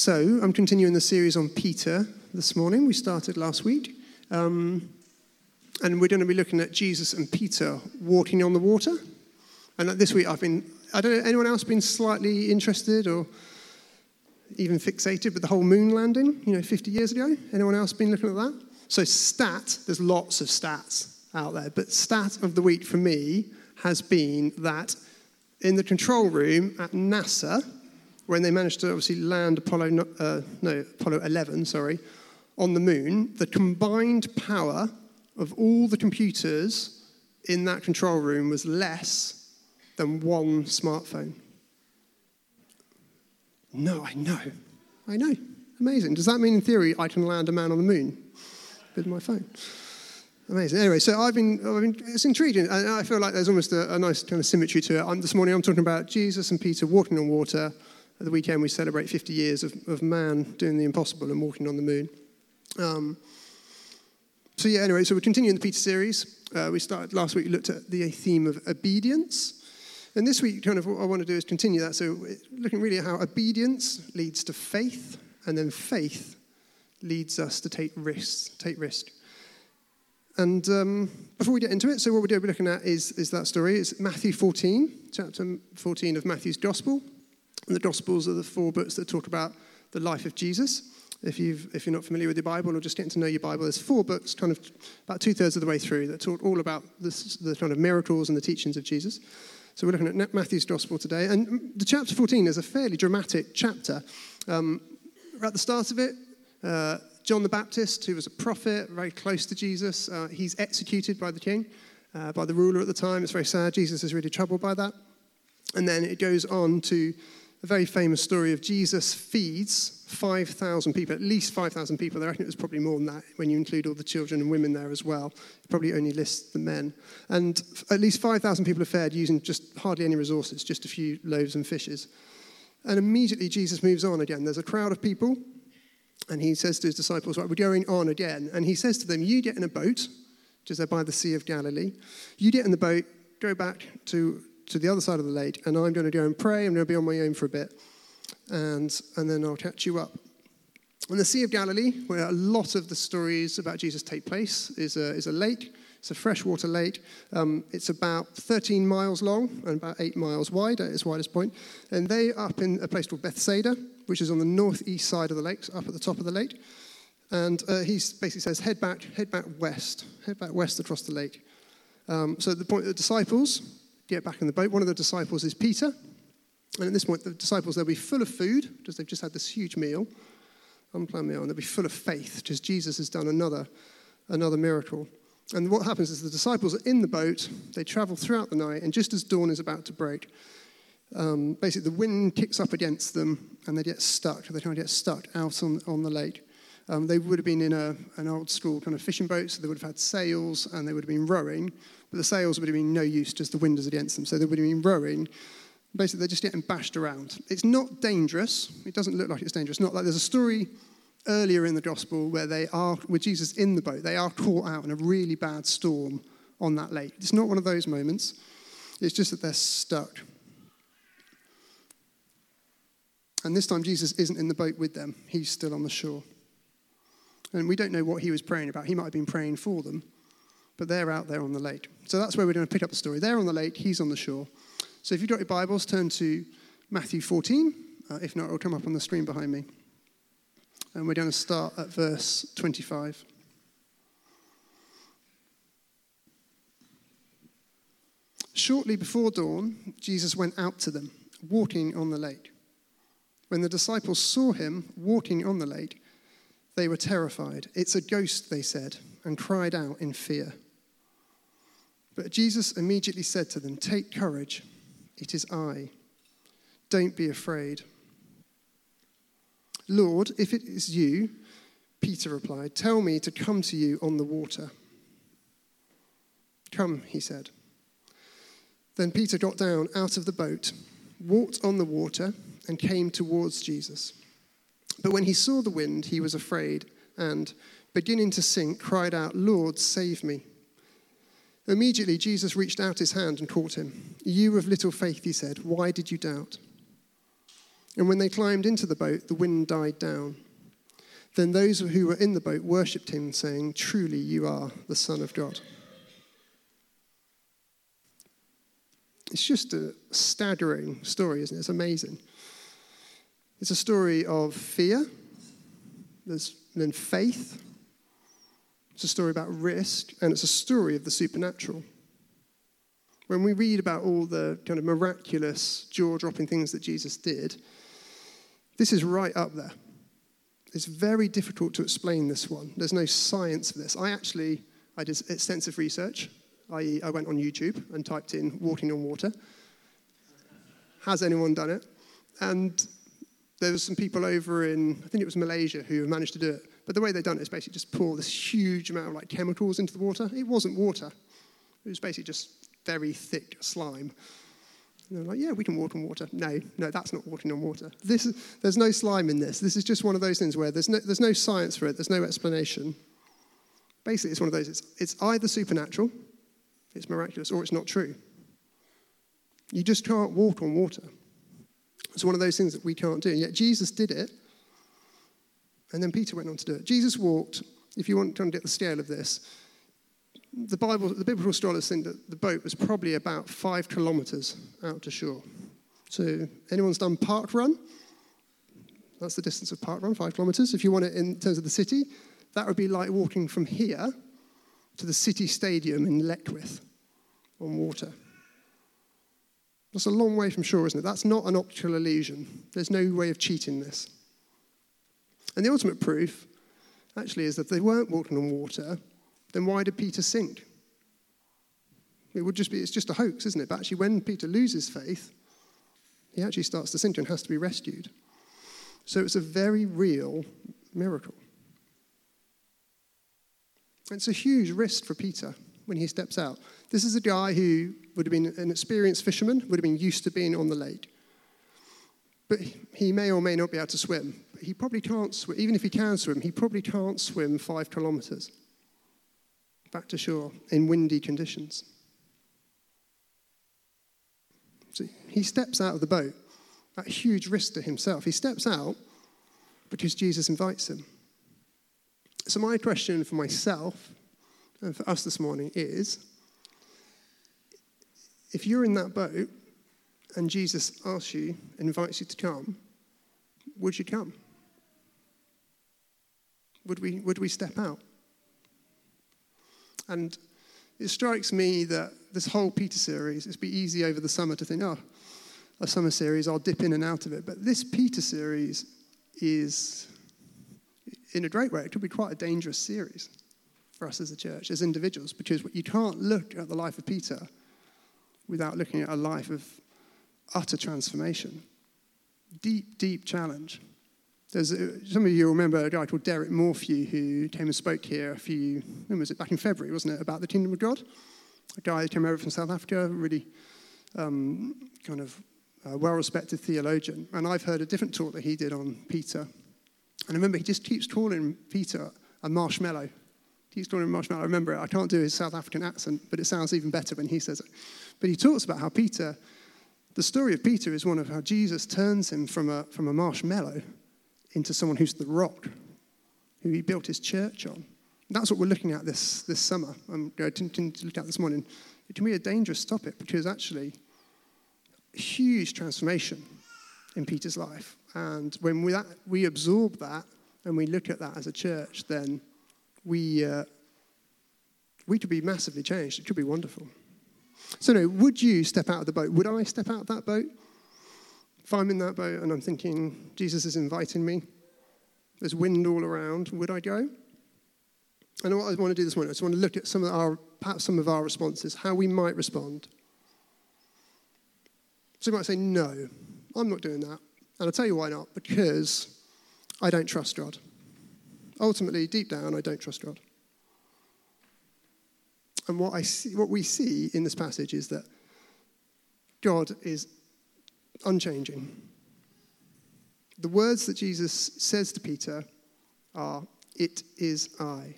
So, I'm continuing the series on Peter this morning. We started last week. Um, and we're going to be looking at Jesus and Peter walking on the water. And this week, I've been, I don't know, anyone else been slightly interested or even fixated with the whole moon landing, you know, 50 years ago? Anyone else been looking at that? So, stat, there's lots of stats out there, but stat of the week for me has been that in the control room at NASA, when they managed to obviously land Apollo, uh, no, Apollo 11, sorry, on the moon, the combined power of all the computers in that control room was less than one smartphone. No, I know. I know. Amazing. Does that mean, in theory, I can land a man on the moon with my phone? Amazing. Anyway, so I've been, I've been it's intriguing. I, I feel like there's almost a, a, nice kind of symmetry to it. I'm, this morning I'm talking about Jesus and Peter walking on water. At the weekend we celebrate 50 years of, of man doing the impossible and walking on the moon. Um, so yeah, anyway, so we're continuing the Peter series. Uh, we started last week, we looked at the theme of obedience. And this week, kind of what I want to do is continue that. So looking really at how obedience leads to faith, and then faith leads us to take risks, take risk. And um, before we get into it, so what we're looking at is, is that story. It's Matthew 14, chapter 14 of Matthew's Gospel. And the Gospels are the four books that talk about the life of Jesus. If, you've, if you're not familiar with your Bible or just getting to know your Bible, there's four books, kind of about two thirds of the way through, that talk all about this, the kind of miracles and the teachings of Jesus. So we're looking at Matthew's Gospel today. And the chapter 14 is a fairly dramatic chapter. Um, at the start of it, uh, John the Baptist, who was a prophet, very close to Jesus, uh, he's executed by the king, uh, by the ruler at the time. It's very sad. Jesus is really troubled by that. And then it goes on to a very famous story of Jesus feeds 5,000 people, at least 5,000 people. I reckon it was probably more than that when you include all the children and women there as well. It probably only lists the men. And at least 5,000 people are fed using just hardly any resources, just a few loaves and fishes. And immediately Jesus moves on again. There's a crowd of people, and he says to his disciples, Right, we're going on again. And he says to them, You get in a boat, is there by the Sea of Galilee. You get in the boat, go back to to the other side of the lake, and I'm going to go and pray. I'm going to be on my own for a bit, and, and then I'll catch you up. On the Sea of Galilee, where a lot of the stories about Jesus take place, is a, is a lake. It's a freshwater lake. Um, it's about 13 miles long and about 8 miles wide at its widest point. And they are up in a place called Bethsaida, which is on the northeast side of the lake, up at the top of the lake. And uh, he basically says, head back, head back west, head back west across the lake. Um, so the point, the disciples get back in the boat. One of the disciples is Peter. And at this point, the disciples, they'll be full of food because they've just had this huge meal, unplanned meal, and they'll be full of faith because Jesus has done another, another miracle. And what happens is the disciples are in the boat, they travel throughout the night, and just as dawn is about to break, um, basically the wind kicks up against them and they get stuck. They kind of get stuck out on, on the lake. Um, they would have been in a, an old school kind of fishing boat, so they would have had sails and they would have been rowing. But the sails would have been no use, just the wind is against them. So they would have been rowing. Basically, they're just getting bashed around. It's not dangerous. It doesn't look like it's dangerous. Not like there's a story earlier in the gospel where they are, with Jesus in the boat, they are caught out in a really bad storm on that lake. It's not one of those moments. It's just that they're stuck. And this time, Jesus isn't in the boat with them, he's still on the shore. And we don't know what he was praying about. He might have been praying for them but they're out there on the lake. So that's where we're going to pick up the story. They're on the lake, he's on the shore. So if you've got your Bibles, turn to Matthew 14. Uh, if not, it'll come up on the screen behind me. And we're going to start at verse 25. Shortly before dawn, Jesus went out to them, walking on the lake. When the disciples saw him walking on the lake, they were terrified. It's a ghost, they said, and cried out in fear. But Jesus immediately said to them, Take courage, it is I. Don't be afraid. Lord, if it is you, Peter replied, Tell me to come to you on the water. Come, he said. Then Peter got down out of the boat, walked on the water, and came towards Jesus. But when he saw the wind, he was afraid, and, beginning to sink, cried out, Lord, save me. Immediately, Jesus reached out his hand and caught him. You of little faith, he said, why did you doubt? And when they climbed into the boat, the wind died down. Then those who were in the boat worshipped him, saying, Truly you are the Son of God. It's just a staggering story, isn't it? It's amazing. It's a story of fear, there's then faith, it's a story about risk, and it's a story of the supernatural. When we read about all the kind of miraculous, jaw dropping things that Jesus did, this is right up there. It's very difficult to explain this one. There's no science for this. I actually I did extensive research. I, I went on YouTube and typed in walking on water. Has anyone done it? And there was some people over in, I think it was Malaysia, who managed to do it. But the way they've done it is basically just pour this huge amount of like chemicals into the water. It wasn't water. It was basically just very thick slime. And they're like, yeah, we can walk on water. No, no, that's not walking on water. This is, there's no slime in this. This is just one of those things where there's no, there's no science for it, there's no explanation. Basically, it's one of those, it's, it's either supernatural, it's miraculous, or it's not true. You just can't walk on water. It's one of those things that we can't do. And yet Jesus did it, and then Peter went on to do it. Jesus walked, if you want to get the scale of this, the Bible, the biblical scholars think that the boat was probably about five kilometers out to shore. So, anyone's done park run? That's the distance of park run, five kilometers. If you want it in terms of the city, that would be like walking from here to the city stadium in Leckwith on water. That's a long way from shore, isn't it? That's not an optical illusion. There's no way of cheating this. And the ultimate proof, actually, is that if they weren't walking on water then why did Peter sink? It would just be, it's just a hoax, isn't it? But actually, when Peter loses faith, he actually starts to sink and has to be rescued. So it's a very real miracle. It's a huge risk for Peter when he steps out. This is a guy who would have been an experienced fisherman, would have been used to being on the lake. But he may or may not be able to swim. But he probably can't swim. Even if he can swim, he probably can't swim five kilometers back to shore in windy conditions. So he steps out of the boat at huge risk to himself. He steps out because Jesus invites him. So, my question for myself and for us this morning is if you're in that boat and Jesus asks you, invites you to come, would you come? Would we, would we step out? And it strikes me that this whole Peter series, it's be easy over the summer to think, oh, a summer series, I'll dip in and out of it. But this Peter series is, in a great way, it could be quite a dangerous series for us as a church, as individuals, because you can't look at the life of Peter without looking at a life of utter transformation. Deep, deep challenge. There's some of you remember a guy called Derek Morphew who came and spoke here a few, when was it, back in February, wasn't it, about the kingdom of God? A guy who came over from South Africa, really um, kind of well respected theologian. And I've heard a different talk that he did on Peter. And I remember he just keeps calling Peter a marshmallow. Keeps calling him marshmallow. I remember it. I can't do his South African accent, but it sounds even better when he says it. But he talks about how Peter, the story of Peter is one of how Jesus turns him from a, from a marshmallow into someone who's the rock, who he built his church on. That's what we're looking at this, this summer. I'm going to look at this morning. It can be a dangerous topic because actually, huge transformation in Peter's life. And when we, that, we absorb that and we look at that as a church, then we, uh, we could be massively changed. It could be wonderful. So, no, would you step out of the boat? Would I step out of that boat? If I'm in that boat and I'm thinking, Jesus is inviting me, there's wind all around, would I go? And what I want to do this morning, I just want to look at some of our, perhaps some of our responses, how we might respond. So you might say, no, I'm not doing that. And I'll tell you why not. Because I don't trust God. Ultimately, deep down, I don't trust God. And what, I see, what we see in this passage is that God is unchanging. The words that Jesus says to Peter are, It is I,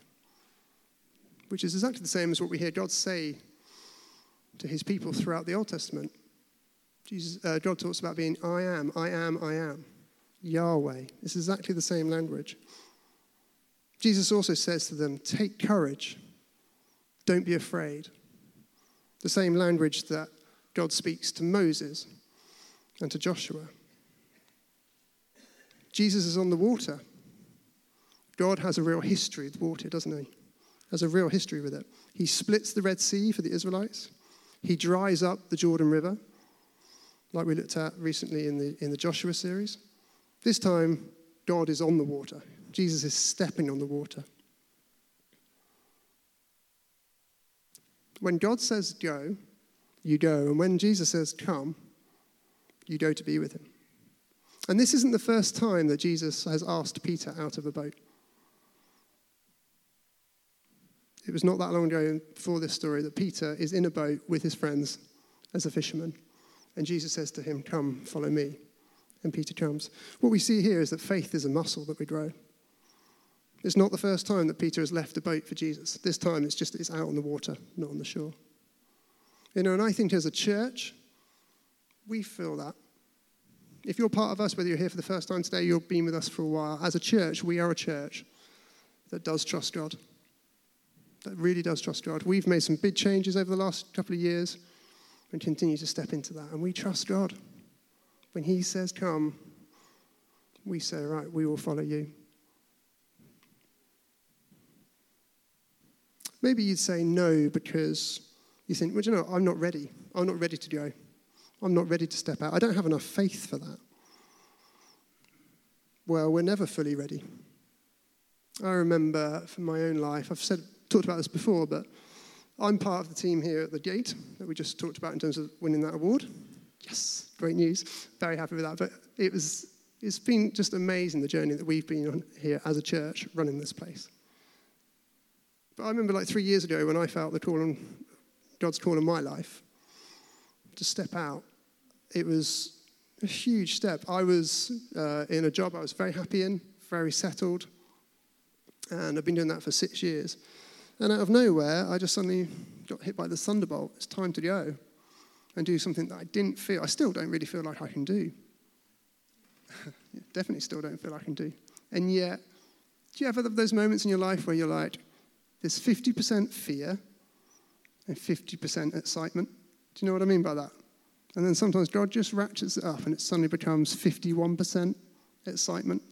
which is exactly the same as what we hear God say to his people throughout the Old Testament. Jesus, uh, God talks about being I am, I am, I am. Yahweh. It's exactly the same language. Jesus also says to them, Take courage. Don't be afraid. The same language that God speaks to Moses and to Joshua. Jesus is on the water. God has a real history with water, doesn't he? Has a real history with it. He splits the Red Sea for the Israelites. He dries up the Jordan River, like we looked at recently in the, in the Joshua series. This time, God is on the water. Jesus is stepping on the water. When God says go, you go. And when Jesus says come, you go to be with him. And this isn't the first time that Jesus has asked Peter out of a boat. It was not that long ago before this story that Peter is in a boat with his friends as a fisherman. And Jesus says to him, Come, follow me. And Peter comes. What we see here is that faith is a muscle that we grow. It's not the first time that Peter has left a boat for Jesus. This time it's just it's out on the water, not on the shore. You know, and I think as a church, we feel that. If you're part of us, whether you're here for the first time today, you've been with us for a while, as a church, we are a church that does trust God. That really does trust God. We've made some big changes over the last couple of years and continue to step into that. And we trust God. When He says, Come, we say, Right, we will follow you. Maybe you'd say no because you think, well, you know, I'm not ready. I'm not ready to go. I'm not ready to step out. I don't have enough faith for that. Well, we're never fully ready. I remember from my own life, I've said, talked about this before, but I'm part of the team here at the gate that we just talked about in terms of winning that award. Yes, great news. Very happy with that. But it was, it's been just amazing the journey that we've been on here as a church running this place. But I remember like three years ago when I felt the call on God's call in my life to step out. It was a huge step. I was uh, in a job I was very happy in, very settled, and I've been doing that for six years. And out of nowhere, I just suddenly got hit by the thunderbolt. It's time to go and do something that I didn't feel, I still don't really feel like I can do. Definitely still don't feel I can do. And yet, do you ever have those moments in your life where you're like, there's 50% fear and 50% excitement. Do you know what I mean by that? And then sometimes God just ratchets it up and it suddenly becomes 51% excitement,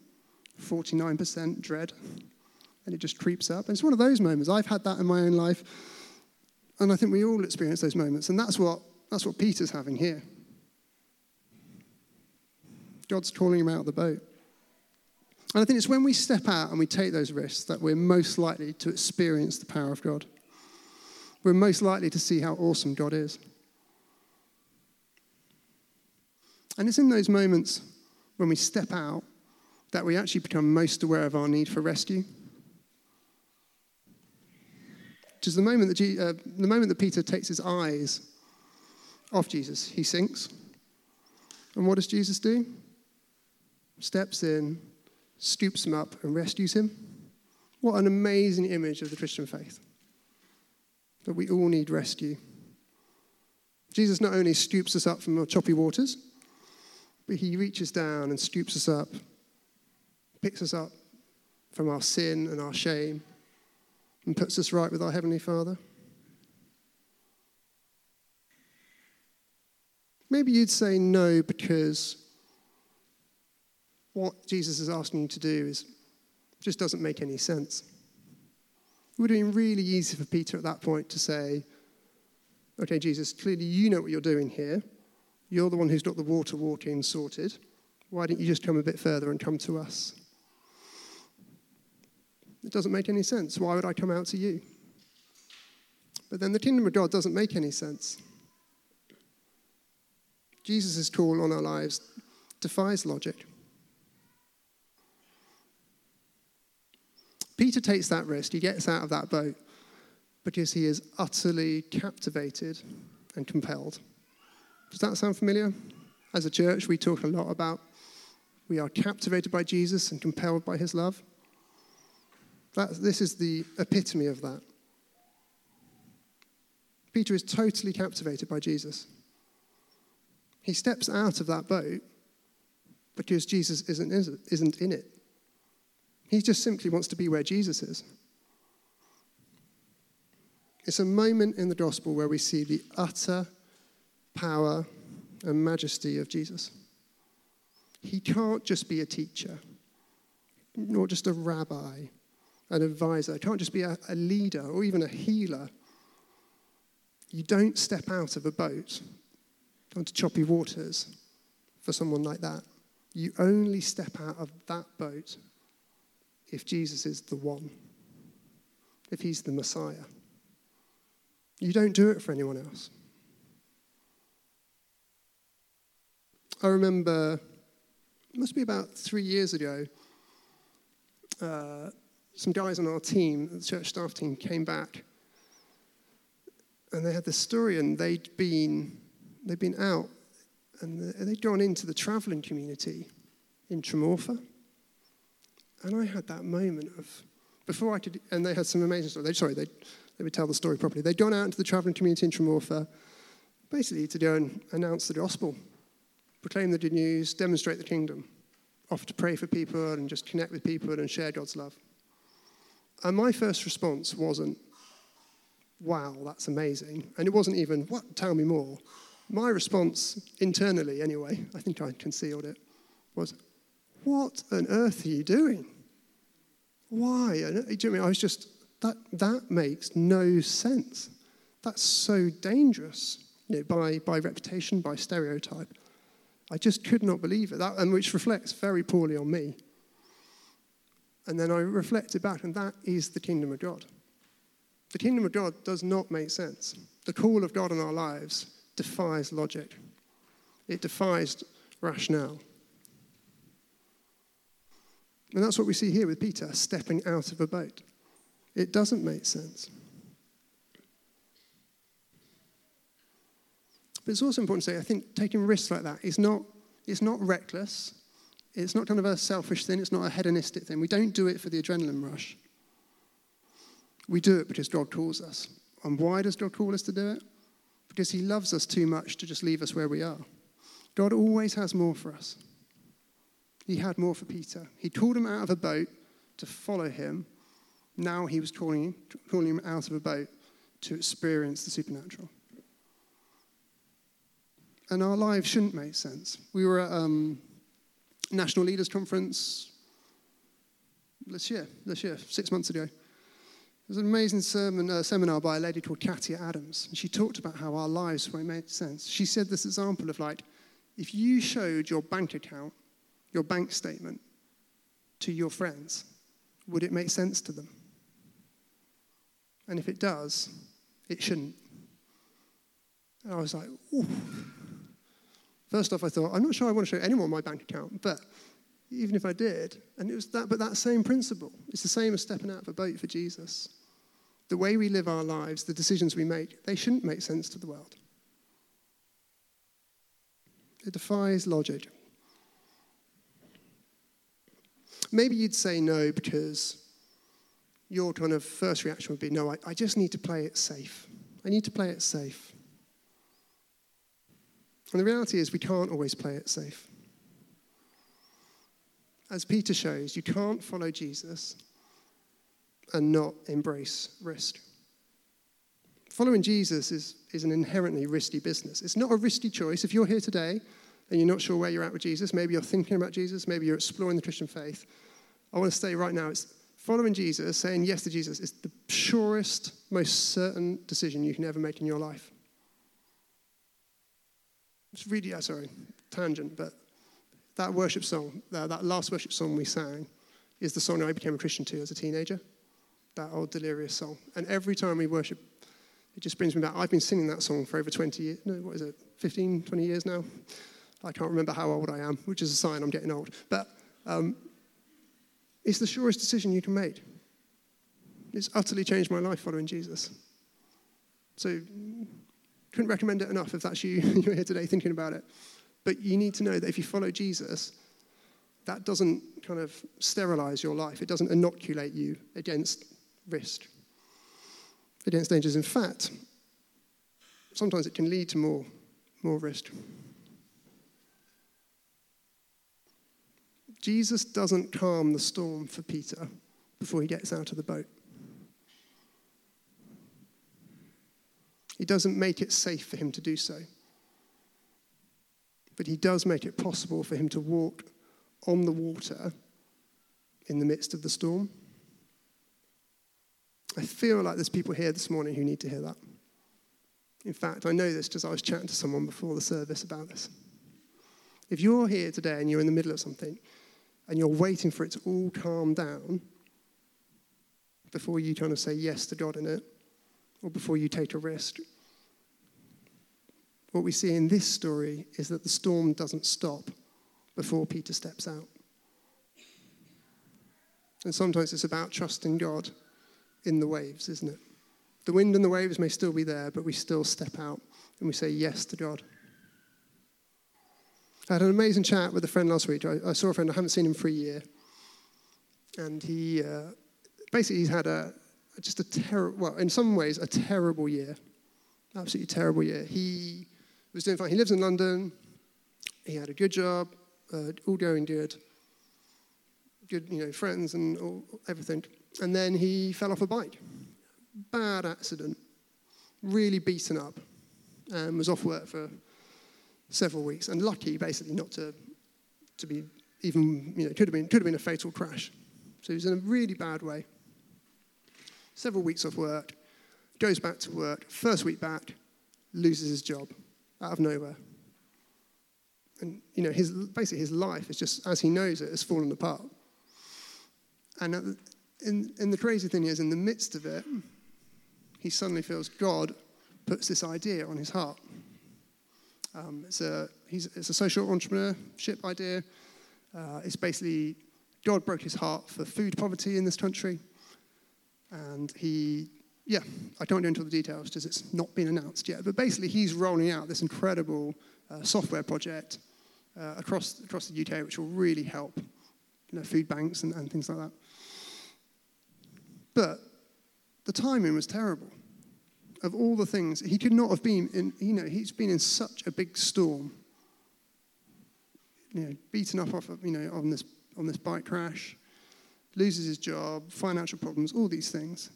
49% dread, and it just creeps up. And it's one of those moments. I've had that in my own life, and I think we all experience those moments. And that's what, that's what Peter's having here. God's calling him out of the boat. And I think it's when we step out and we take those risks that we're most likely to experience the power of God. We're most likely to see how awesome God is. And it's in those moments when we step out that we actually become most aware of our need for rescue. Which is the moment that, uh, the moment that Peter takes his eyes off Jesus. He sinks. And what does Jesus do? Steps in, scoops him up and rescues him. What an amazing image of the Christian faith. That we all need rescue. Jesus not only stoops us up from the choppy waters, but he reaches down and stoops us up, picks us up from our sin and our shame, and puts us right with our Heavenly Father. Maybe you'd say no because what Jesus is asking you to do is just doesn't make any sense. It would have been really easy for Peter at that point to say, Okay, Jesus, clearly you know what you're doing here. You're the one who's got the water walking sorted. Why don't you just come a bit further and come to us? It doesn't make any sense. Why would I come out to you? But then the kingdom of God doesn't make any sense. Jesus' call on our lives defies logic. Peter takes that risk. He gets out of that boat because he is utterly captivated and compelled. Does that sound familiar? As a church, we talk a lot about we are captivated by Jesus and compelled by his love. That, this is the epitome of that. Peter is totally captivated by Jesus. He steps out of that boat because Jesus isn't, isn't in it. He just simply wants to be where Jesus is. It's a moment in the gospel where we see the utter power and majesty of Jesus. He can't just be a teacher, nor just a rabbi, an advisor. He can't just be a, a leader or even a healer. You don't step out of a boat onto choppy waters for someone like that. You only step out of that boat if Jesus is the one, if he's the Messiah. You don't do it for anyone else. I remember, it must be about three years ago, uh, some guys on our team, the church staff team, came back and they had this story and they'd been, they'd been out and they'd gone into the traveling community in Tremorfa. And I had that moment of, before I could, and they had some amazing stories. They, sorry, they, they would tell the story properly. They'd gone out into the traveling community in Tremorfa, basically to go and announce the gospel, proclaim the good news, demonstrate the kingdom, offer to pray for people and just connect with people and share God's love. And my first response wasn't, wow, that's amazing. And it wasn't even, what, tell me more. My response, internally anyway, I think I concealed it, was, what on earth are you doing? Why? Do you know I, mean? I was just, that, that makes no sense. That's so dangerous you know, by, by reputation, by stereotype. I just could not believe it, that, and which reflects very poorly on me. And then I reflected back, and that is the kingdom of God. The kingdom of God does not make sense. The call of God in our lives defies logic, it defies rationale. And that's what we see here with Peter stepping out of a boat. It doesn't make sense. But it's also important to say, I think taking risks like that is not, it's not reckless. It's not kind of a selfish thing. It's not a hedonistic thing. We don't do it for the adrenaline rush. We do it because God calls us. And why does God call us to do it? Because he loves us too much to just leave us where we are. God always has more for us. He had more for Peter. He called him out of a boat to follow him. Now he was calling, calling him out of a boat to experience the supernatural. And our lives shouldn't make sense. We were at um, National Leaders Conference this year, this year, six months ago. It was an amazing sermon, uh, seminar by a lady called Katia Adams. And she talked about how our lives won't make sense. She said this example of like, if you showed your bank account your bank statement to your friends, would it make sense to them? And if it does, it shouldn't. And I was like, ooh. First off, I thought, I'm not sure I want to show anyone my bank account, but even if I did, and it was that, but that same principle. It's the same as stepping out of a boat for Jesus. The way we live our lives, the decisions we make, they shouldn't make sense to the world. It defies logic. Maybe you'd say no because your kind of first reaction would be no, I, I just need to play it safe. I need to play it safe. And the reality is, we can't always play it safe. As Peter shows, you can't follow Jesus and not embrace risk. Following Jesus is, is an inherently risky business. It's not a risky choice. If you're here today and you're not sure where you're at with Jesus, maybe you're thinking about Jesus, maybe you're exploring the Christian faith, I want to say right now it's following Jesus, saying yes to Jesus, is the surest, most certain decision you can ever make in your life. It's really, yeah, sorry, tangent, but that worship song, that, last worship song we sang, is the song I became a Christian to as a teenager. That old delirious song. And every time we worship, it just brings me back. I've been singing that song for over 20 years. No, what is it? 15, 20 years now? I can't remember how old I am, which is a sign I'm getting old. But um, it's the surest decision you can make. It's utterly changed my life following Jesus. So, couldn't recommend it enough if that's you, you're here today thinking about it. But you need to know that if you follow Jesus, that doesn't kind of sterilize your life. It doesn't inoculate you against risk, against dangers. In fact, sometimes it can lead to more, more risk. Jesus doesn't calm the storm for Peter before he gets out of the boat. He doesn't make it safe for him to do so. But he does make it possible for him to walk on the water in the midst of the storm. I feel like there's people here this morning who need to hear that. In fact, I know this because I was chatting to someone before the service about this. If you're here today and you're in the middle of something and you're waiting for it to all calm down before you kind of say yes to God in it, or before you take a risk, what we see in this story is that the storm doesn't stop before Peter steps out. And sometimes it's about trusting God in the waves, isn't it? The wind and the waves may still be there, but we still step out and we say yes to God. I had an amazing chat with a friend last week. I, I saw a friend, I haven't seen him for a year. And he uh, basically he's had a just a terrible, well, in some ways, a terrible year. Absolutely terrible year. He was doing fine. He lives in London. He had a good job, uh, all going good. Good, you know, friends and all, everything. And then he fell off a bike. Bad accident. Really beaten up. And was off work for several weeks. And lucky, basically, not to, to be even, you know, could have, been, could have been a fatal crash. So he was in a really bad way. Several weeks off work, goes back to work. First week back, loses his job out of nowhere. And, you know, his, basically his life is just, as he knows it, has fallen apart. And the, in, in the crazy thing is, in the midst of it, he suddenly feels God puts this idea on his heart. Um, it's, a, it's a social entrepreneurship idea. Uh, it's basically God broke his heart for food poverty in this country. And he, yeah, I don't go into the details because it's not been announced yet. But basically, he's rolling out this incredible uh, software project uh, across, across the UK, which will really help you know, food banks and, and things like that. But the timing was terrible. Of all the things, he could not have been in, you know, he's been in such a big storm. You know, beaten up off of, you know, on this, on this bike crash, loses his job, financial problems, all these things.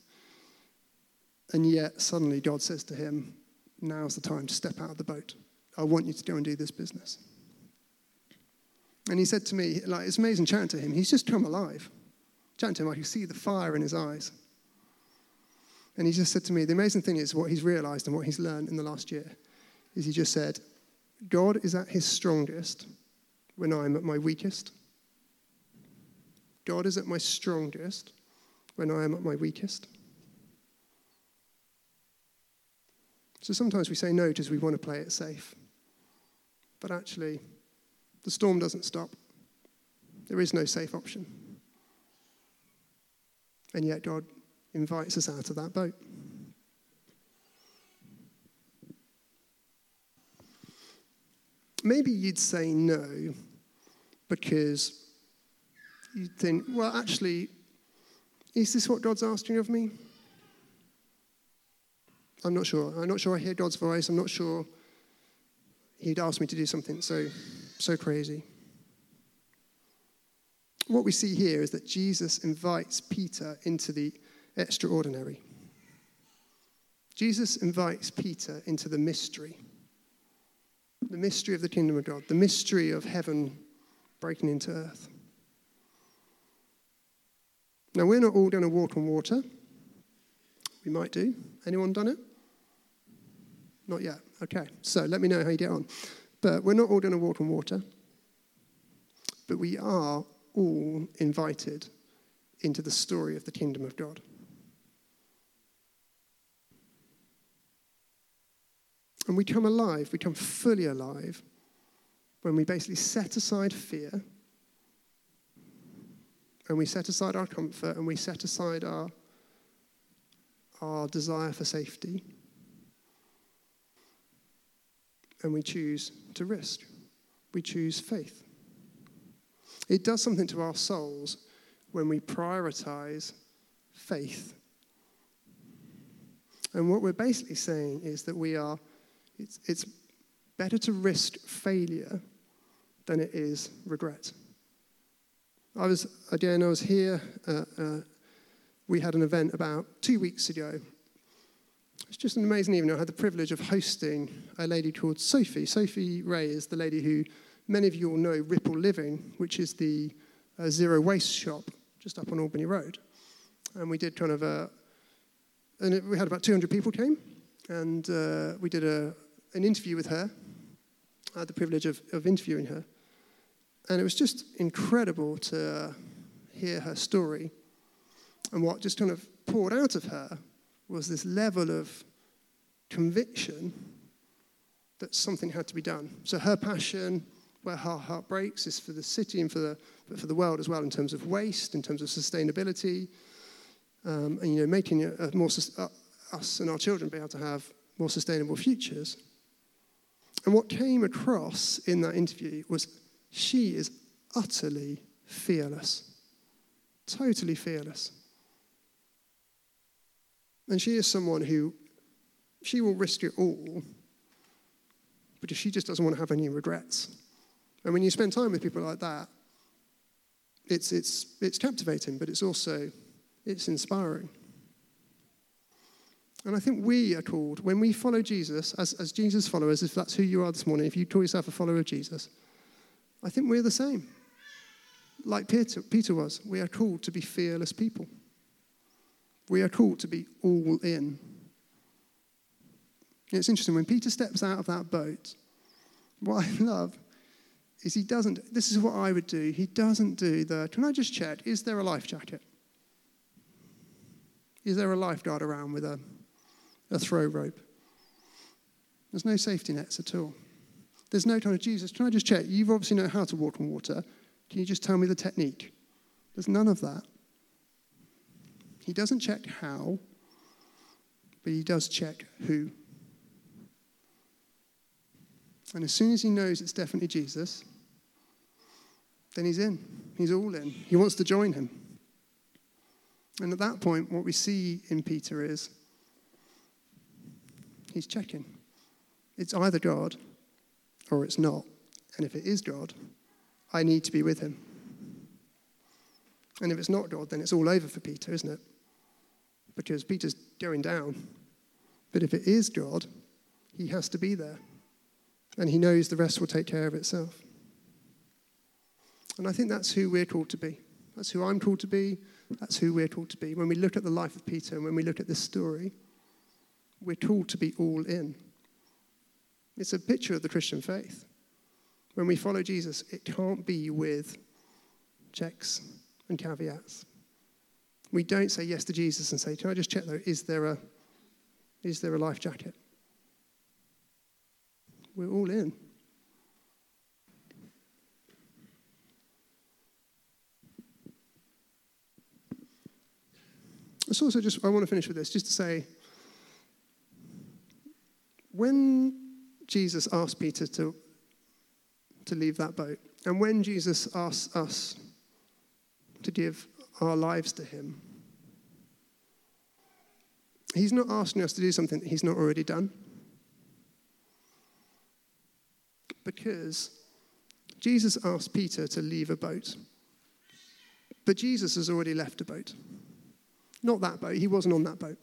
And yet, suddenly, God says to him, Now's the time to step out of the boat. I want you to go and do this business. And he said to me, like, it's amazing chatting to him. He's just come alive. Chatting to him, I could see the fire in his eyes. And he just said to me, the amazing thing is what he's realized and what he's learned in the last year is he just said, God is at his strongest when I'm at my weakest. God is at my strongest when I am at my weakest. So sometimes we say no because we want to play it safe. But actually, the storm doesn't stop. There is no safe option. And yet, God invites us out of that boat. Maybe you'd say no because you'd think, well, actually, is this what God's asking of me? I'm not sure. I'm not sure I hear God's voice. I'm not sure He'd ask me to do something so, so crazy. What we see here is that Jesus invites Peter into the extraordinary. Jesus invites Peter into the mystery the mystery of the kingdom of God, the mystery of heaven breaking into earth. Now, we're not all going to walk on water. We might do. Anyone done it? Not yet. Okay, so let me know how you get on. But we're not all going to walk on water, but we are all invited into the story of the kingdom of God. And we come alive, we come fully alive when we basically set aside fear and we set aside our comfort and we set aside our, our desire for safety and we choose to risk. We choose faith. It does something to our souls when we prioritize faith. And what we're basically saying is that we are it's, it's better to risk failure than it is regret. I was, again, I was here. Uh, uh, we had an event about two weeks ago. It's just an amazing evening. I had the privilege of hosting a lady called Sophie. Sophie Ray is the lady who many of you all know Ripple Living, which is the uh, zero waste shop just up on Albany Road. And we did kind of a, and it, we had about 200 people came, and uh, we did a, an interview with her. I had the privilege of, of interviewing her. And it was just incredible to hear her story. And what just kind of poured out of her was this level of conviction that something had to be done. So her passion, where her heart breaks, is for the city and for the, but for the world as well, in terms of waste, in terms of sustainability, um, and you know, making a, a more uh, us and our children be able to have more sustainable futures. And what came across in that interview was she is utterly fearless, totally fearless. And she is someone who she will risk it all, but she just doesn't want to have any regrets. And when you spend time with people like that, it's, it's, it's captivating, but it's also it's inspiring. And I think we are called, when we follow Jesus, as, as Jesus followers, if that's who you are this morning, if you call yourself a follower of Jesus, I think we're the same. Like Peter, Peter was, we are called to be fearless people. We are called to be all in. It's interesting, when Peter steps out of that boat, what I love is he doesn't, this is what I would do, he doesn't do the, can I just check, is there a life jacket? Is there a lifeguard around with a, a throw rope? There's no safety nets at all. There's no kind of Jesus, can I just check? You've obviously know how to walk on water. Can you just tell me the technique? There's none of that. He doesn't check how, but he does check who. And as soon as he knows it's definitely Jesus, then he's in. He's all in. He wants to join him. And at that point, what we see in Peter is he's checking. It's either God or it's not. And if it is God, I need to be with him. And if it's not God, then it's all over for Peter, isn't it? Because Peter's going down. But if it is God, he has to be there. And he knows the rest will take care of itself. And I think that's who we're called to be. That's who I'm called to be. That's who we're called to be. When we look at the life of Peter and when we look at this story, we're called to be all in. It's a picture of the Christian faith. When we follow Jesus, it can't be with checks and caveats. We don't say yes to Jesus and say, Can I just check though, is there a, is there a life jacket? We're all in. It's also just, I want to finish with this, just to say, when Jesus asked Peter to, to leave that boat. And when Jesus asks us to give our lives to him, he's not asking us to do something that he's not already done. Because Jesus asked Peter to leave a boat. But Jesus has already left a boat. Not that boat, he wasn't on that boat.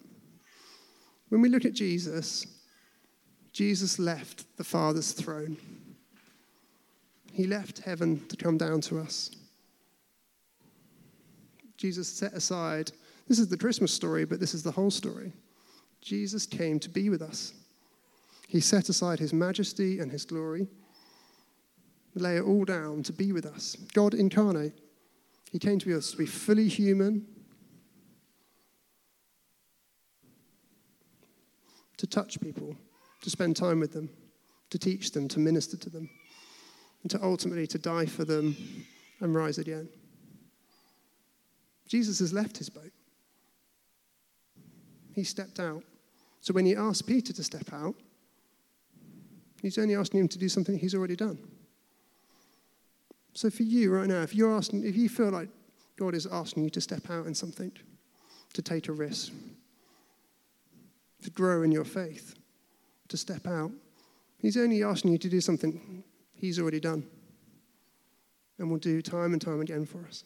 When we look at Jesus, Jesus left the Father's throne. He left heaven to come down to us. Jesus set aside, this is the Christmas story, but this is the whole story. Jesus came to be with us. He set aside his majesty and his glory, lay it all down to be with us. God incarnate. He came to be us to be fully human, to touch people, to spend time with them, to teach them, to minister to them, and to ultimately to die for them and rise again. Jesus has left his boat. He stepped out. So when he asked Peter to step out, he's only asking him to do something he's already done. So for you right now, if you're asking, if you feel like God is asking you to step out in something, to take a risk, to grow in your faith, to step out. He's only asking you to do something he's already done and will do time and time again for us.